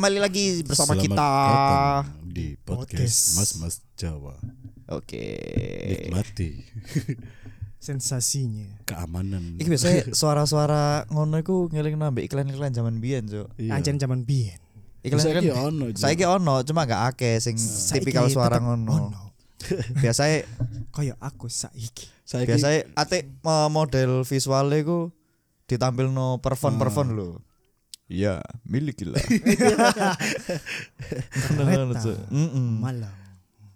kembali lagi bersama Selamat kita. di podcast. Mas Mas Jawa. Oke. Nikmati sensasinya keamanan. Iki biasanya suara-suara ngono iku ngeling nambah iklan-iklan zaman biyen, Cuk. Iya. anjen zaman biyen Iklan-iklan Saiki ono. Saiki ono, cuma gak akeh sing Saiki tipikal suara ngono. ono. Biasanya kaya aku saiki Saiki biasanya ate eh, model visualnya iku ditampilno perform-perform lho. Iya, milikilah. Cuk. Heeh. malam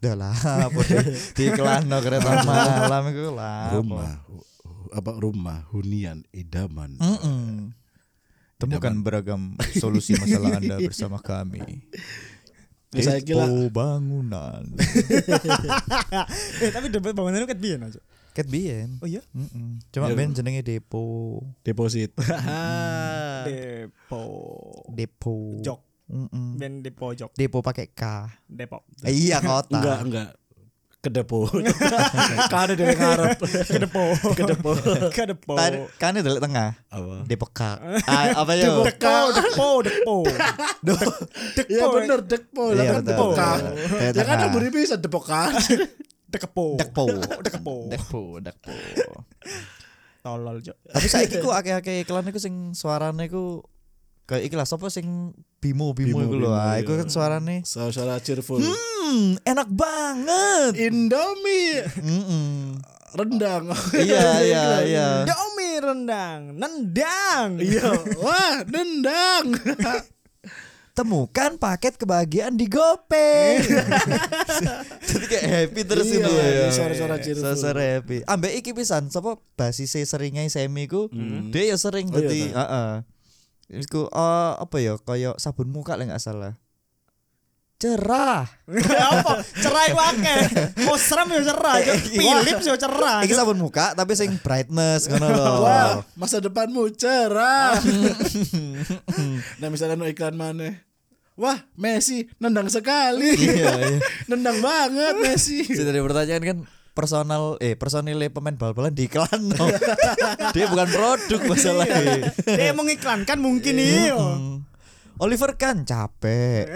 Udah lah, apa di, di iklan no, kereta malam itu lah. rumah apa rumah hunian idaman. Temukan beragam solusi masalah Anda bersama kami. Ya, Depo bangunan. eh tapi dapat bangunan ket biyen aja Ket biyen. oh iya. Cuma Ya. ben jenenge depo. deposit. Depo Depo. jok Mm-mm. ben depo jok Depo pakai K. depok Eh, iya kota. enggak, enggak. Ke depo. kan ada yang ngarep. ke depo Ke depo. ke depo Kan kan itu di tengah. Apa? Depo K. Ah, apa ya? depo depo depo depo Ya bener depo lah Iya, kan depo. Kayak Ya kan beri bisa depokan. dekepo Depo. dekepo Depo, depo. Tolol jok Tapi saiki ku akeh-akeh iklan iku sing suarane ku kayak iki lah sapa sing Bimo Bimo, Bimo, iku lho. Bimo, Ah, iya. iku kan suarane Suara cheerful. Hmm, enak banget. Indomie Mm-mm. rendang. iya, iya, iya. Domi rendang nendang Iya, wah, dendang. Temukan paket kebahagiaan di GoPay. Jadi kayak happy terus Iya, itu ya. suara-suara cheerful. Suara happy. Ambek iki pisan sapa basise seringai semi ku. Hmm. Dia ya sering Oh, iya, dadi, heeh. Iku eh, apa ya kayak sabun muka lah nggak salah. Cerah. apa cerai wake mau serem ya cerah Cok. Philips ya cerah Iki sabun muka tapi sing brightness ngono lho. Wah, masa depanmu cerah. nah, misalnya no iklan mana? Wah, Messi nendang sekali. Iya, iya. nendang banget Messi. Ada pertanyaan kan personal eh personil pemain bal-balan di iklan no. Dia bukan produk masalahnya. dia mengiklankan mungkin iya Hmm. Oliver kan capek.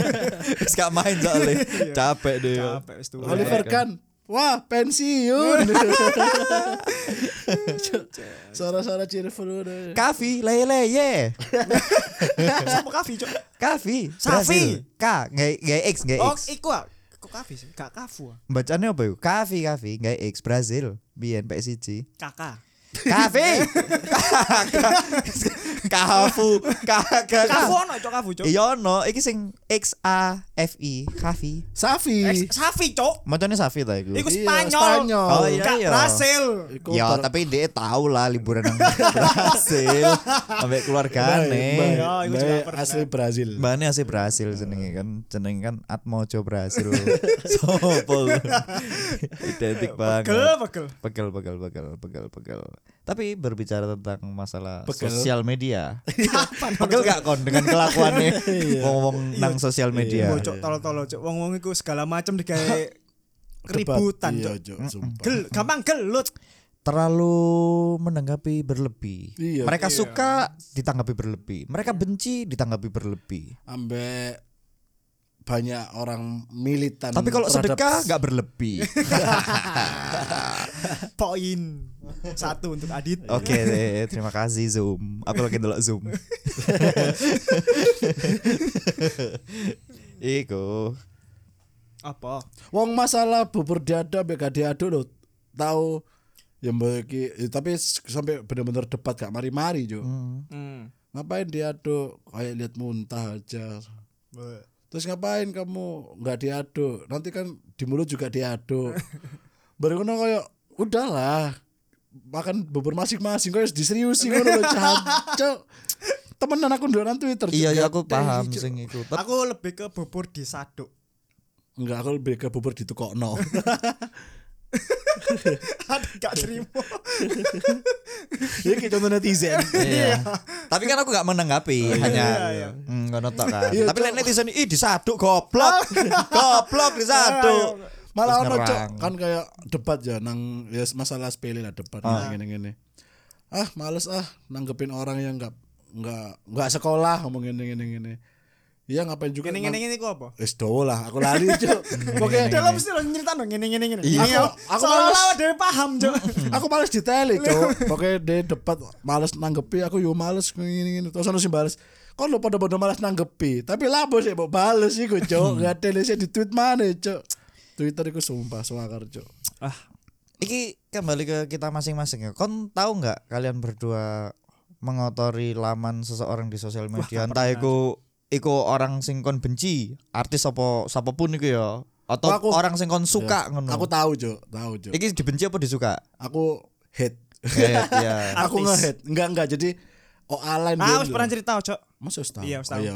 Wis gak main soalnya. Capek dia. capek wis tuh Oliver kan Wah, pensiun. Suara-suara cheerful udah. Kavi lele ye. siapa kafe cok Kavi. Safi. Brazil. K nggak nggak X nggak oh X. iku ah kok kafe sih gak kafu ah Bacanya apa yuk? Kavi Kavi nggak X Brazil. Bien PSG. kakak Kavi. Kafu. Kakak. kafu ono cok kafu cok Iya no, iki sing X A F I, Kavi. Safi. Safi cok Macamnya Safi ta iku. iku Iya, Spanyol Spanyol. Oh, iya, iya. Brasil Ya, tapi dia tahu lah liburan yang berhasil sampai keluargane. Ya, pernah. asli Brazil. Mbaknya asli berhasil jenenge kan, jenenge kan Atmojo berhasil. Sopo. Identik banget. pegel pegel Pegel, pegel, pegel, pegel, pegel. Tapi berbicara tentang masalah Pegel. sosial media. Pegel gak kon dengan kelakuannya ngomong nang sosial media. bocok tolol-tolol cok wong-wong iku segala macam digawe keributan Iya, cok gel gampang gelut terlalu menanggapi berlebih. Iya. Mereka Iya. suka ditanggapi berlebih. Mereka benci ditanggapi berlebih. Ambek banyak orang militan Tapi kalau terhadap- sedekah nggak berlebih. poin satu untuk Adit Oke deh, terima kasih Zoom. Aku lagi dulu Zoom. Iku. apa Wong masalah bubur diaduk ambek gak diaduk lo tahu ya mbak iki eh, tapi sampai bener-bener debat gak mari-mari jo hmm. ngapain diaduk kayak lihat muntah aja terus ngapain kamu? Nggak diaduk. Nanti kan di mulut juga diaduk. Baru ngono kayak udahlah makan bubur masing-masing. Kok diseriusi ngono lho jancuk temenan aku nang Twitter Iya, juga. ya aku paham sing iku. Tapi aku lebih ke bubur disaduk. Enggak aku lebih ke bubur ditukokno Aduh gak terima iki contoh netizen iya. Tapi kan aku gak menanggapi, hanya iya. hmm, ngono tok kan. Iya, Tapi lek netizen ih disaduk goblok. goblok disaduk. malah ono kan kayak debat ya nang ya masalah sepele lah debat Ah. ngene ngene ah males ah nanggepin orang yang nggak nggak nggak sekolah ngomong ngene ngene ngene Iya ngapain juga. Ngene ngene ngene iku apa? Wis do lah, aku lali cuk. Pokoknya Dalam mesti lo nyeritain ngene ngene ngene. Iya, Ini aku- males. dhewe paham, Cuk. aku males diteli cuk. Pokoknya dia debat males nanggepi, aku yo males ngene ngene. Terus ono sing bales. Kok lo pada-pada males nanggepi, tapi lapo sih mbok bales iku cuk. Gak tele sih di tweet mana cuk. Twitter iku sumpah suakar cuk. Ah, Iki kembali ke kita masing-masing ya. Kon tahu nggak kalian berdua mengotori laman seseorang di sosial media? Entah iku iku orang sing kon benci, artis apa siapa pun iku ya. Atau aku- orang sing kon suka ngono. Aku tahu cuk, tahu cuk. Iki dibenci apa disuka? Aku hate. Head, ya. aku nge-hate. Enggak enggak jadi oh alain ah wis pernah cerita, Cuk. Masa wis tahu? Iya, wis Oh, tahu. Iya.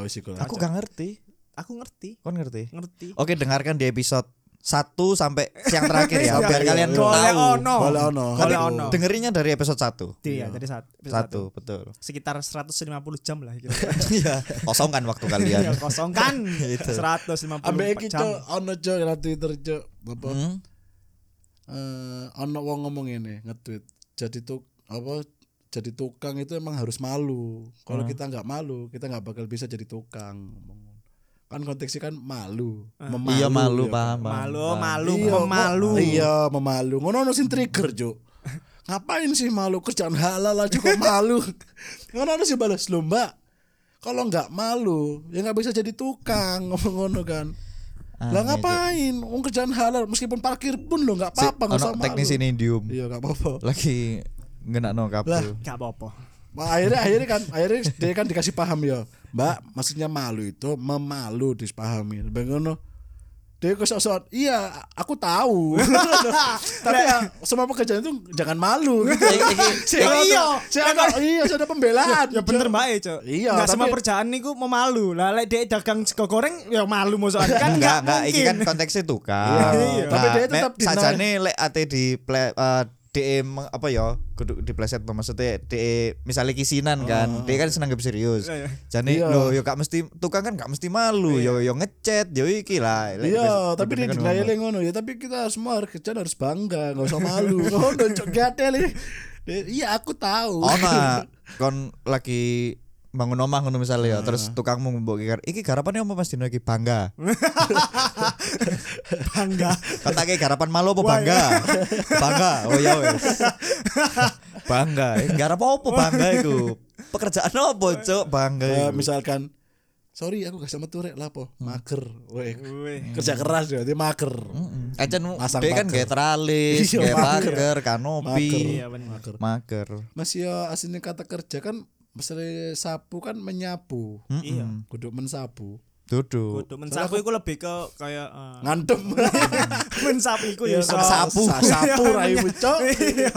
Aku gak ngerti. Aku ngerti, Kon ngerti? ngerti. Oke, dengarkan di episode 1 sampai yang terakhir ya, biar kalian tahu. ono. Boleh ono. Tapi Golek ono. dengerinnya dari episode 1. Iya, dari saat episode Satu, betul. Sekitar 150 jam lah kira. Iya, kosong kan waktu Iya, kalian. kosong kan. Itu. 150 Ambek iki ono nang Twitter cuk. Apa? Hmm? Eh, ono wong ngomong ini nge-tweet. Jadi tuh apa jadi tukang itu emang harus malu. Kalau Hmm. kita nggak malu, kita nggak bakal bisa jadi tukang. Ngomong. Kan konteksnya kan malu, Ah. memalu. Iya malu, ya, paham, Pak. paham. Malu, paham. malu, Iya, memalu. Iya, memalu. Ngono ono sing trigger, Cuk. Ngapain sih malu kerjaan halal aja kok malu. Ngono ono sih balas lu, Mbak. Kalau nggak malu, ya nggak bisa jadi tukang ngomong ngono kan. lah Aneh, ngapain? Wong kerjaan halal meskipun parkir pun lo nggak Si, apa-apa nggak usah ono malu. teknisi Indium Iya nggak apa-apa. lagi ngenakno kabel. Gak apa-apa. Nah, akhirnya akhirnya kan akhirnya dia kan dikasih paham ya. Mbak, maksudnya malu itu memalu disepahami. Bengono. Dia kok sok iya aku tahu. Tapi ya semua pekerjaan itu jangan malu gitu. I- iki- Saya Ya, iya. Saya ada iya, saya ada pembelaan. Ya bener mbak Cuk. Iya, Enggak semua perjalanan niku mau malu. Lah lek dia dagang sego goreng ya malu musuhan kan enggak enggak iki mungkin. kan konteksnya tukang. Iya, tapi dia tetap me- sajane lek ate di eh, DE apa ya kudu dipleset maksudnya DE misalnya kisinan kan dia kan senang gak serius Iya, iya. jadi Iya. lo yo gak mesti tukang kan gak mesti malu yo yo ngechat yo iki lah Iya, dipes- tapi dia dinilai ngono. ya. Tapi kita semua harus kerjaan harus bangga, nggak usah malu. Ngono cok gatel. Iya, aku tahu. oh nah kon lagi bangun omah ngono misalnya ya terus tukangmu mbok iki iki garapannya apa Mas Dino iki bangga bangga. Katanya garapan malu apa bangga? bangga. Oh ya wes. bangga. Eh, garap apa bangga itu? Pekerjaan apa, Cuk? Bangga. Eh, misalkan sorry aku gak sama turek lah po mager Weh, kerja keras ya dia mager. Ecen Masang dia kan kayak teralis, Iya, kanopi, Iya mager mager. masih ya aslinya kata kerja kan misalnya sapu kan menyapu Iya. kudu mensapu Duduk. Kudu mensapu iku lebih ke kayak eh, ngantem mensapu iku ya iso. sapu. Sa- sapu rai cok Iya.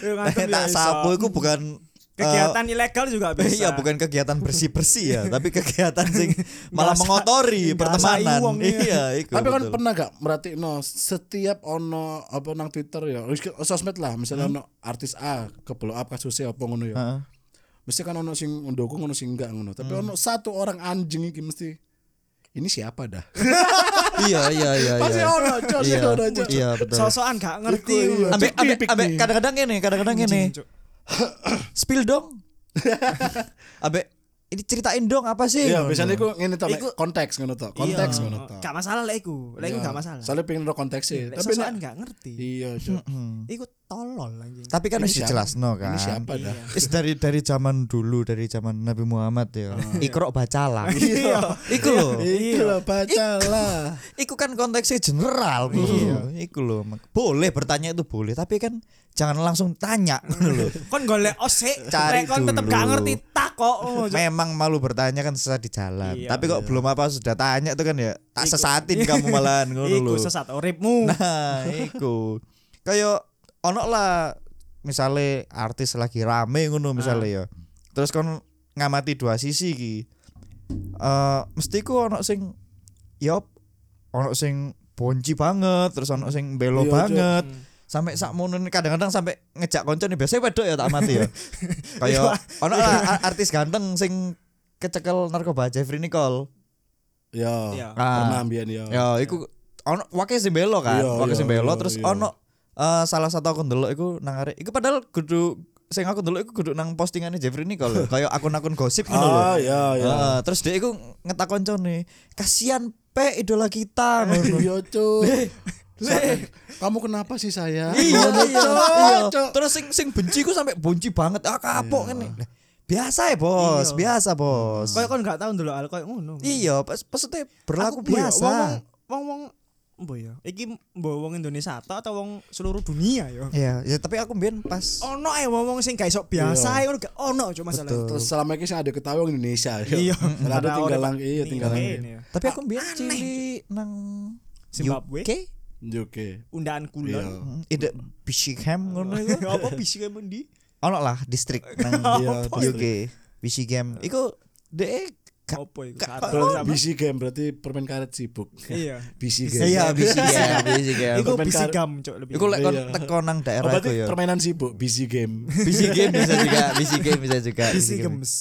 Iya, ngantem ya sapu itu bukan eh, kegiatan ilegal juga bisa. Iya bukan kegiatan bersih bersih ya, tapi kegiatan sing malah mengotori pertemanan. iya. Iya, iku. tapi kan betul. pernah gak berarti no setiap ono apa nang twitter ya sosmed lah misalnya ono artis A ke blow up kasusnya apa ngono ya Heeh. Mesti kan ono sing mendukung ono sing enggak ngono tapi ono satu orang anjing iki mesti ini siapa dah Iya iya iya pasti iya. ono cok sih Iya, ono cok iya betul. Sosokan gak ngerti. Iya. Ambek ambek ambek kadang-kadang gini, kadang-kadang Cuk. Spill dong. ambek ini ceritain dong apa sih? iya biasanya iku ngene tok Mek. Iku- konteks ngono konteks Iya. ngono tok Gak masalah lah iku. Lah iku Iya. gak masalah. soalnya pengen ro konteksnya Lek tapi nek- gak ngerti. iya cok Iku tolol anjing. Tapi kan Ini harus siapa? jelasno kan. ini siapa dah Is dari dari zaman dulu dari zaman Nabi Muhammad ya. Iqra bacalah. Iya. Iku lho. Iki lho bacalah Iku kan konteksnya general Iya. Iku lho. Boleh bertanya itu boleh, tapi kan jangan langsung tanya lho. Kon golek osek, Cari kon tetep gak dulu. ngerti tak kok. Oh. Memang malu bertanya kan sesaat di jalan. Iya, tapi kok belum apa sudah tanya itu kan ya tak Iku. sesatin kamu malahan ngono Iku sesat uripmu. Nah, iku. Kayak ono lah misalnya artis lagi rame ngono misalnya ya. Terus kon ngamati dua sisi iki. Eh mesti ku ono sing yop ono sing bonci banget, terus ono sing belo Iya, Cuk. banget. Hmm. Sampai sak mono nih, kadang-kadang sampai ngejak konco nih biasanya wedok ya tak mati ya. Kayak ono lah artis ganteng sing kecekel narkoba Jeffrey Nicole. ya Iya. Ah. pernah ambian ya Ya, iku ono wake sing belo kan, Iya, wake iya, sing belo iya, terus iya. ono eh, salah satu aku ndelok iku nang arek iku padahal kudu sing aku dulu iku kudu nang postingannya Jeffrey Nicole kayak akun-akun gosip ngono lho. Ah ya ya. Heeh, terus dia iku ngetak koncone, kasihan pe idola kita ngono. Iya, Cuk. Sa- Kamu kenapa sih saya? Iya, iya, iya. Cuk. Terus sing sing benci ku sampai benci banget. Ah kapok ngene. Lah, Biasa ya, Bos. Iya. Biasa, Bos. Kayak kon gak tau ndelok hal koyo ngono. Iya, pas maksudnya berlaku Aku, ya, biasa. Wong wong wong mbo ya. Iki mbo wong Indonesia tok atau wong seluruh dunia ya. Iya, ya tapi aku mbien pas Ono ae wong wong sing gak iso biasa ae ngono gak ono cuma masalah. Betul. Terus selama ini sih ada ketawa orang Indonesia. Iya. Karena ada tinggal lang iya tinggal ya. tapi aku mbien cilik nang Zimbabwe. UK Oke. Undaan Iya. kulon. Hmm, ide Birmingham ngono iku. Apa bisa kayak mendi? Ono lah distrik nang Iya, UK. Birmingham. Iku de Ka- Apa iku? ka- Saat- Berarti sama. BC game berarti permen karet sibuk. Iya. BC game. Iya, Birmingham, Birmingham. Iku permen bisi kar- gam cok lebih. Iku lek kon Iya. teko nang Oh, daerah berarti iku ya. permainan sibuk BC game. BC game bisa juga, BC game bisa juga. bisi BC game. gems.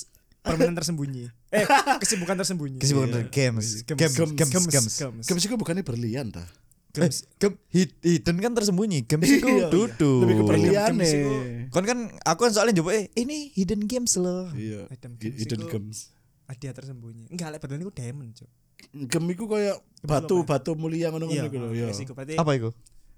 Permainan tersembunyi. Eh, kesibukan tersembunyi. Kesibukan Iya. games. Games, games, games. Games itu bukannya berlian ta? Eh, gem- hid- hidden kan tersembunyi. Games itu Iya, iya. duduk. Lebih ke berlian Games Kon kan aku kan soalnya coba eh ini hidden games loh. Iya. Games Hidden games. Hadiah tersembunyi. Enggak lek padahal iku diamond cok. Gem iku kayak batu batu mulia ngono ngono iku lho ya. iku. Apa itu?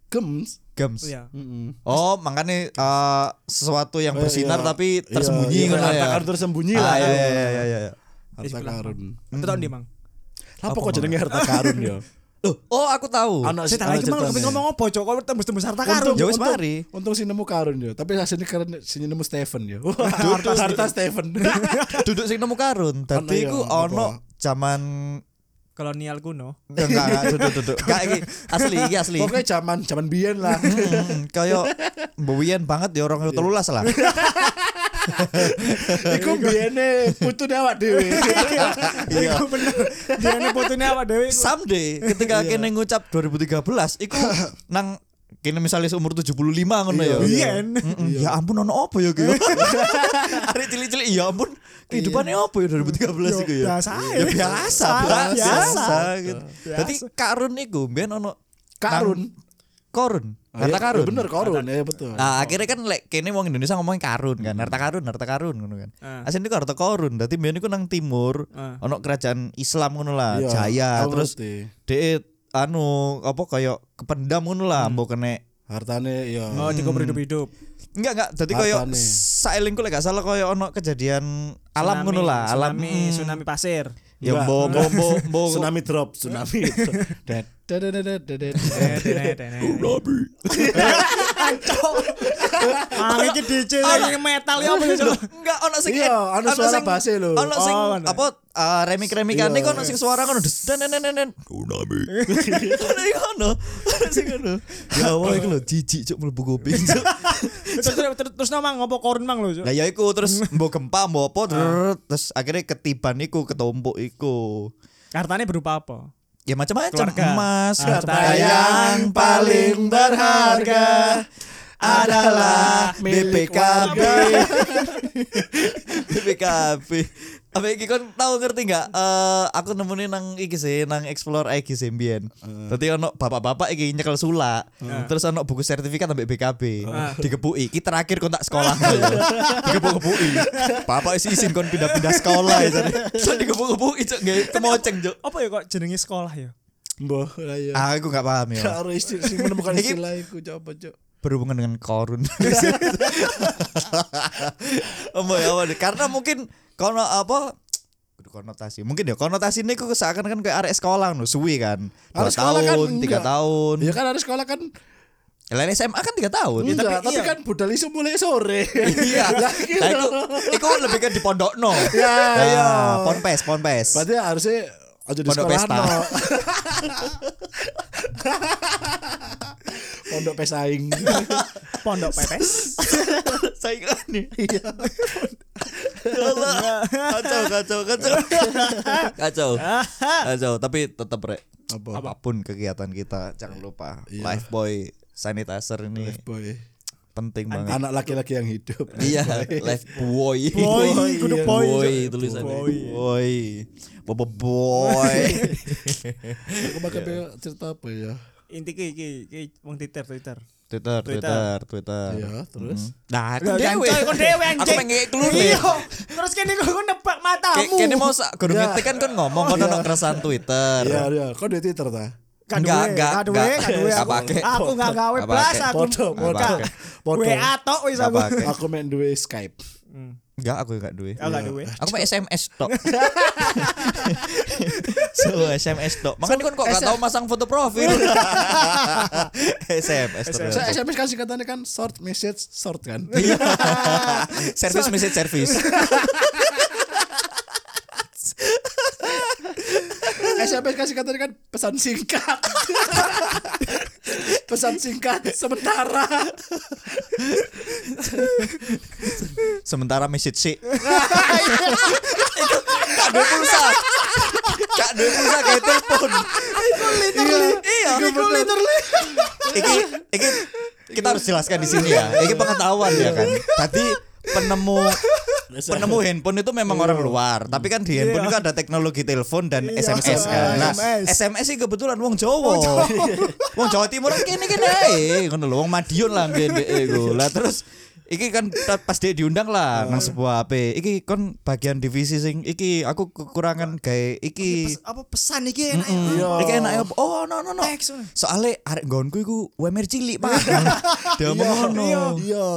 Gems. Games. Iya. Heeh. Oh, makanya eh, sesuatu yang Oh, bersinar iya. tapi Iya, tersembunyi iya, ngono harta ya. karun tersembunyi Ah, lah. iya iya iya iya. iya. Harta karun. Apa tahun di mang? Apa Apa, kok jenenge harta karun ya? Loh, oh aku tahu. Anak Saya tak anak lagi ceritanya. kepengin ngomong apa cok? Kok tembus-tembus harta Untung- karun. Ya wis untung- mari. Untung sih nemu karun ya, tapi hasilnya karun sih nemu Stephen ya. Wah, harta harta Stephen. Duduk sing nemu karun. Ya, iku apa? ono zaman Kolonial kuno. enggak enggak duduk duduk. Enggak iki asli iki asli. Pokoknya zaman zaman biyen lah. Hmm, kayak mbuwian banget ya orang telulas lah. Iku biyene putune awak dhewe. Iya. Iku bener. Fotonya apa dewe? iku. Someday ketika kene ngucap 2013 iku nang kene misalnya seumur 75 ngono ya. Iya. Mm-mm, Ya ampun ono apa ya gitu. Hari cilik-cilik ya ampun kehidupannya apa ya 2013 iku ya. biasa. Ya biasa, Biasa. biasa gitu. Jadi karun iku mbiyen ono Karun. korun. Harta Iya, karun. Bener karun ya betul. Nah, akhirnya kan lek kene wong Indonesia ngomongin karun kan, harta karun, harta karun ngono kan. Ah. Asline iku harta korun. Dadi mbiyen iku nang timur, Ah. ono kerajaan Islam ngono lah, Iya, Jaya, terus dhek anu apa kayak kependam ngono lah, mbok kene hartane ya. Oh, dikubur hidup-hidup. Enggak enggak, dadi Hartane. saelingku lek gak salah koyo ono kejadian alam ngono lah, alam tsunami, mm, tsunami pasir. Ya mbok mbok mbok Tsunami drop, tsunami. drop. Dad, Ah, iki DJ lagi metal ya apa Cok? enggak ono sing Iya, ono suara basse lho. Ono sing Oh, apa uh, remik-remikan Iya. iku ono sing suara ngono des den den den den. Tsunami. Ono iku ono. Ono sing ngono. Ya Allah iku lho jijik cuk mlebu kuping. Terus terus- nama ngopo korun mang lho Cok? Lah ya iku terus mbok gempa mbok apa terus akhirnya ketiban iku ketumpuk iku. Hartanya berupa apa? Ya macam-macam emas, Harta harta yang paling berharga adalah BPKB. BPKB. Apa iki kon tahu ngerti nggak? Eh aku nemuin nang iki sih nang explore iki sih mbien. Dadi ono bapak-bapak iki nyekel sulak. Terus ono buku sertifikat ambek BKB. Dikepuki. Iki terakhir kontak sekolah. Dikepuk-kepuki. Bapak isi izin kon pindah-pindah sekolah itu. So dikepuk-kepuki cok nggak kemoceng cok. Apa ya kok jenenge sekolah ya? Mbah lah ya. Aku nggak paham ya. Karo isti sing menemukan Iki- istilah iku coba cok. berhubungan dengan korun. Ombo ya karena mungkin kono apa konotasi mungkin ya konotasi ini kok seakan kan kayak arek sekolah no suwi kan dua sekolah kan tahun tiga enggak. tahun Ya kan ada sekolah kan lain SMA kan tiga tahun enggak, tapi tapi, iya. kan budal iso mulai sore. iya Lah, nah, itu itu lebih ke di pondok no Ya, iya. ponpes ponpes Berarti harusnya aja di Pondok sekolah pesta. no. Pondok pesaing. Pondok pepes. saya kan nih Ya Allah. kacau kacau kacau kacau kacau tapi tetap rek Apa? apa pun kegiatan kita jangan lupa Iya. life boy sanitizer ini Boy. penting banget Anak laki-laki yang hidup. iya life boy Boy, Boy, kudu iya. boy. boy tulisannya Boy. boy bobo boy Aku bakal cerita apa ya? Inti ki ki ki wong Twitter Twitter. Twitter, Twitter, Twitter. Iya, terus Nah, Lah, aku dewe. kon dewe, Aku anjing. pengen keluar Iya. Terus kene kok nebak matamu. Kene mau sak guru Enggak. ngetik kan kan ngomong kan ono keresahan Twitter. Iya, iya, kok di Twitter ta? Gak Enggak, enggak, enggak. Enggak aku. pakai. Aku enggak gawe Enggak blas aku. Podo, podo. WA tok wis aku. Aku main duwe Skype. Enggak, aku enggak duwe. Oh, enggak duwe. Aku mah SMS tok. so SMS tok. Makanya kan kok gak tahu masang foto profil. SMS terus. Saya SMS kan singkatannya kan short message short kan. Service message service. SMS kan singkatannya kan pesan singkat. pesan singkat sementara. Sementara message sih. Kak duwe pulsa. Duwe pulsa kayak telepon. Literally. Iya, Iku literally. iki iki kita harus jelaskan di sini ya. Iki pengetahuan ya kan. Tadi penemu penemu handphone itu memang orang luar, tapi kan di handphone itu ada teknologi telepon dan Iya, SMS kan. Nah, SMS. SMS sih kebetulan wong Jawa. Wong Jawa Timur kene kene ngono lho, wong Madiun lah ngene. Lah terus Iki kan pas dia diundang lah nang sebuah HP. Iki kon bagian divisi sing iki aku kekurangan gawe iki Pes- apa pesan iki enak. Mm, Iya. Iki enak ya. Oh, no no no. Soale arek nggonku iku WMR cilik, Pak. Dia ngomong ngono. Iya.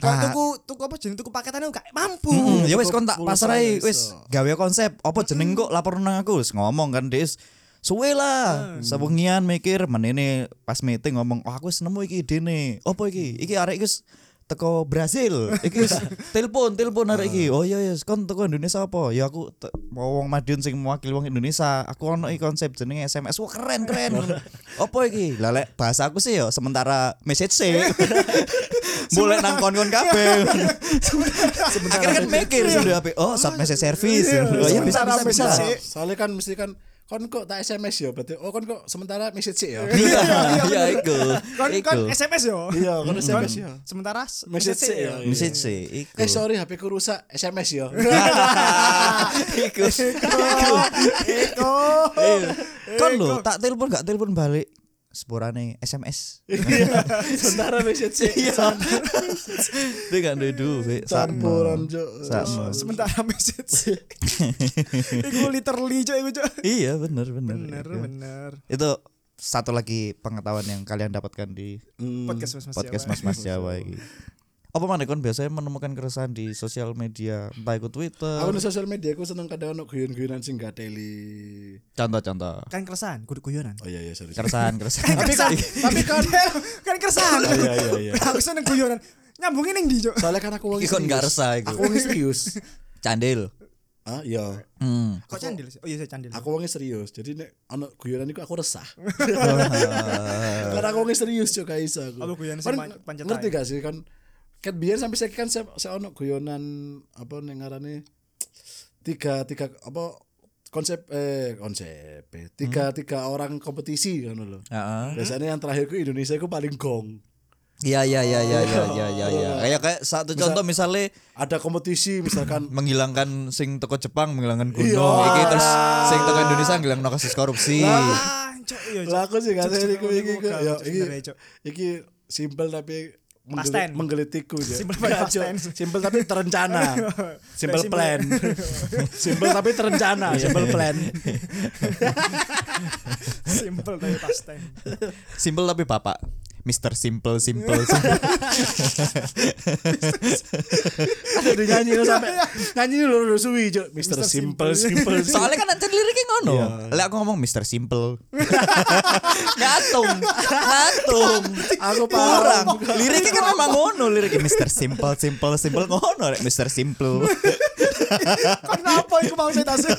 Ah. tuku tuku apa jeneng tuku paketannya gak mampu. Mm, ya wis kon tak iso. wis gawe konsep apa jeneng kok lapor nang aku wis ngomong kan Des. Suwe lah, sewengian mikir menene pas meeting ngomong, "Oh, aku wis nemu iki idene." Apa iki? Iki arek iki wis teko Brazil. Iki telepon, telepon arek iki. Oh iya iya, kon teko Indonesia apa? Ya aku mau wong Madiun sing mewakili wong Indonesia. Aku ono iki konsep jenenge SMS. Wah keren keren. apa iki? Lah lek bahasa aku sih ya sementara message sih. Boleh nang kon-kon kabeh. Akhirnya kan mikir sudah HP. Oh, short message service. Oh iya bisa bisa bisa. Soalnya kan mesti kan kon kok tak SMS ya berarti oh kon kok sementara message sih ya. Iya, iya iku. Kon kon Iku. SMS yo. Iya, kon SMS ya. Sementara Message sih ya. Message sih iku. Eh sorry HP ku rusak SMS ya. Iku. Iku. Kon lho, tak telepon gak telepon balik. Sepurane SMS. Sementara message sih. Iya. Dia gak duwe duit. Campuran. Sementara message. Iku literally cok iku. Iya bener bener. Bener Iku. bener. Itu satu lagi pengetahuan yang kalian dapatkan di Hmm. Podcast Mas Mas podcast Jawa. Mas-mas Jawa ini. Apa mana kon biasanya menemukan keresahan di sosial media, entah itu Twitter. Aku di sosial media aku seneng kadang ono guyon-guyonan sing gak teli. Contoh-contoh. Kan keresahan, kudu guyonan. Oh iya iya sorry. Keresahan, keresahan. Tapi kan tapi kan kan keresahan. iya iya iya. Aku seneng guyonan. Nyambungin yang di cok. Soalnya kan aku wong Iki kon gak resah iku. Aku wong serius. Candil. Ah iya. Hmm. Kok candil sih? Oh iya saya candil. Aku wongnya serius. Jadi nek ono guyonan iku aku resah. Karena aku wongnya serius cok gak iso aku. Apa guyonan Kan pancet Ngerti gak sih kan kan biar sampai saya kan saya, saya ono guyonan apa ning ngarane tiga tiga apa konsep eh konsep eh, tiga tiga orang kompetisi kan loh. Heeh. Biasanya yang terakhir ku Indonesia ku paling gong. Iya iya iya iya iya iya iya iya. Kayak kayak satu contoh misalnya Ada kompetisi misalkan menghilangkan sing toko Jepang menghilangkan gunung Iya. iki terus sing toko Indonesia ngilangno kasus korupsi. Ah, cok iya. Cok. lah aku sih gak cok, iki ya iki iki simpel tapi Past menggeli- tense. menggelitikku ya. Simple past Cok, tense. Simple tapi terencana. Simple Simple. plan. Simple tapi terencana. Simple plan. Simple tapi past tense. Simple tapi bapak. Mister Simple Simple. simple. Ada di nyanyi lo sampai nyanyi lo udah suwi cok. Mister Mr. Simple Simple. Simple. Soalnya kan nanti liriknya ngono. Iya. Lek aku ngomong Mister Simple. Ngatung. Ngatung. Aku paham. Liriknya kan memang ngono liriknya Mister Simple Simple Simple ngono rek Mister Simple. Kenapa iku mau saya tasik?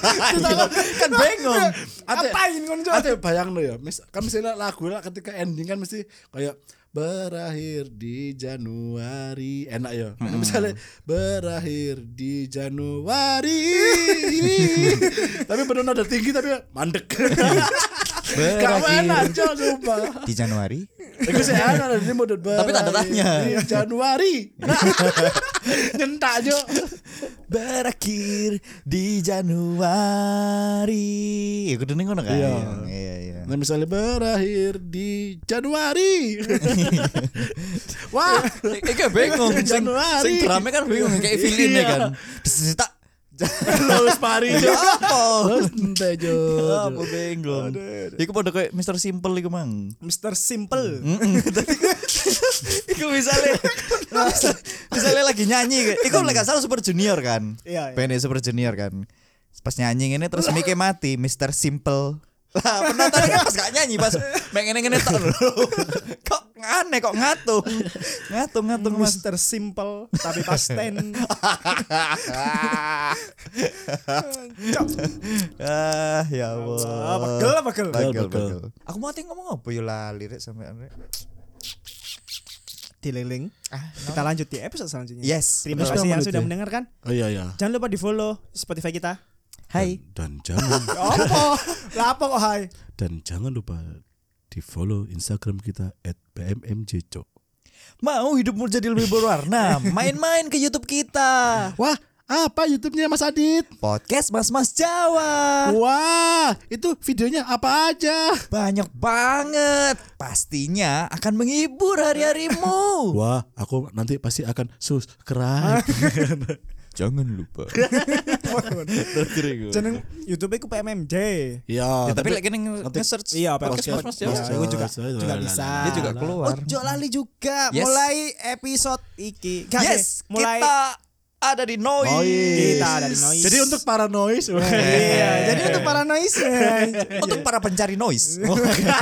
kan bingung. Ate- Ngapain kon cok? Ate bayang lo ya, mis, kan misalnya lagu lah ketika ending kan mesti kayak berakhir di Januari enak ya. Misalnya berakhir di Januari. tapi benar nada tinggi tapi mandek. Berakhir cok sumpah. di Januari. Iku sih enak ini mode Tapi tanda tanya. Di Januari. Nyentak cok. Berakhir di Januari. Ya kudu ning ngono kan. Iya. Iya iya. Nah misalnya berakhir di Januari. Wah, Iki bingung sing Januari. sing drama kan bingung kayak villain ya kan. Terus tak Lulus pari Ya apa? Lulus ente jo. Ya apa bingung. Iku padha kayak Mr. Simple iku mang. Mr. Simple. Iku misalnya misalnya lagi nyanyi kayak Iku lagi gak salah Super Junior kan Iya, iya. Band Super Junior kan Pas nyanyi ini terus mic mati Mr. Simple lah penontonnya kan pas gak nyanyi pas pengen ngene tok lho. kok aneh kok ngatung ngatung ngatung mas. Simple tapi pas ten. Ah ya Ah, Allah pegel pegel. Pegel, Pegel. aku mau ngomong apa ya lali rek sampe Dililing. Kita lanjut di episode selanjutnya. yes Terima kasih yang sudah ya. mendengarkan. Oh iya iya. Jangan lupa di follow Spotify kita. Hai Dan jangan Apa? Lah apa kok hai? dan jangan lupa di follow Instagram kita @bmmjcok. mau hidupmu jadi lebih berwarna main-main ke YouTube kita Wah, apa YouTube-nya Mas Adit? podcast Mas Mas Jawa Wah, itu videonya apa aja? Banyak banget. Pastinya akan menghibur hari-harimu. Wah, aku nanti pasti akan subscribe. Jangan lupa. Jeneng YouTube ku PMMJ. Iya, Ya, tapi lagi ning nanti- nge-search Iya, podcast. Mas. Iya, itu juga juga bisa. Dia juga keluar. Ojo lali juga Yes. mulai episode iki. Yes, mulai kita ada di Noise. Noise. Kita ada di Noise. Jadi untuk para noise, Iya, jadi untuk para noise. untuk para pencari noise.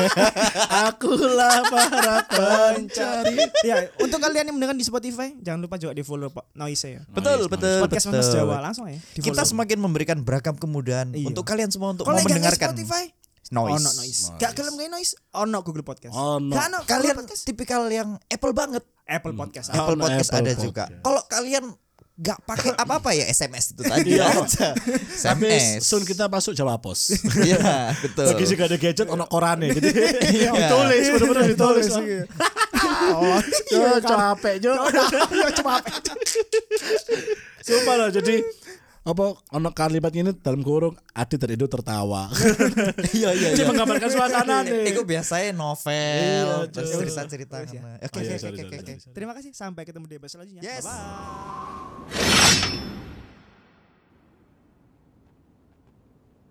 akulah para pencari. ya, untuk kalian yang mendengar di Spotify, jangan lupa juga di follow Pak Noise ya. betul, Noise, betul, Podcast betul. Mas Jawa langsung ya. di Kita semakin memberikan beragam kemudahan Iya. untuk kalian semua untuk Kalau mau mendengarkan Spotify, noise. ono noise. Gak gelem kayak noise, ono Google Podcast. Ono. Gak ono Kalian Google Podcast. tipikal yang Apple banget. Apple Podcast. Apple Ono Podcast Apple ada Podcast. juga. Kalau kalian nggak pakai apa-apa ya SMS itu tadi Iya. aja. Tapi SMS. soon kita masuk Jawa Pos. Iya, betul. Lagi sih gak ada gadget, ono korane gitu. Iya. Ditulis, bener-bener ditulis. Oh, Jo, capek Jo. iya apa? Sumpah loh, jadi apa ono kalimat ini dalam kurung Adit dan Edo tertawa. Iya, iya, Cuma menggambarkan suasana nih. Itu biasanya novel, Iya, cerita-cerita. Oke, oke, iya, oke, oke. Terima kasih sampai ketemu di episode selanjutnya. Yes. Bye.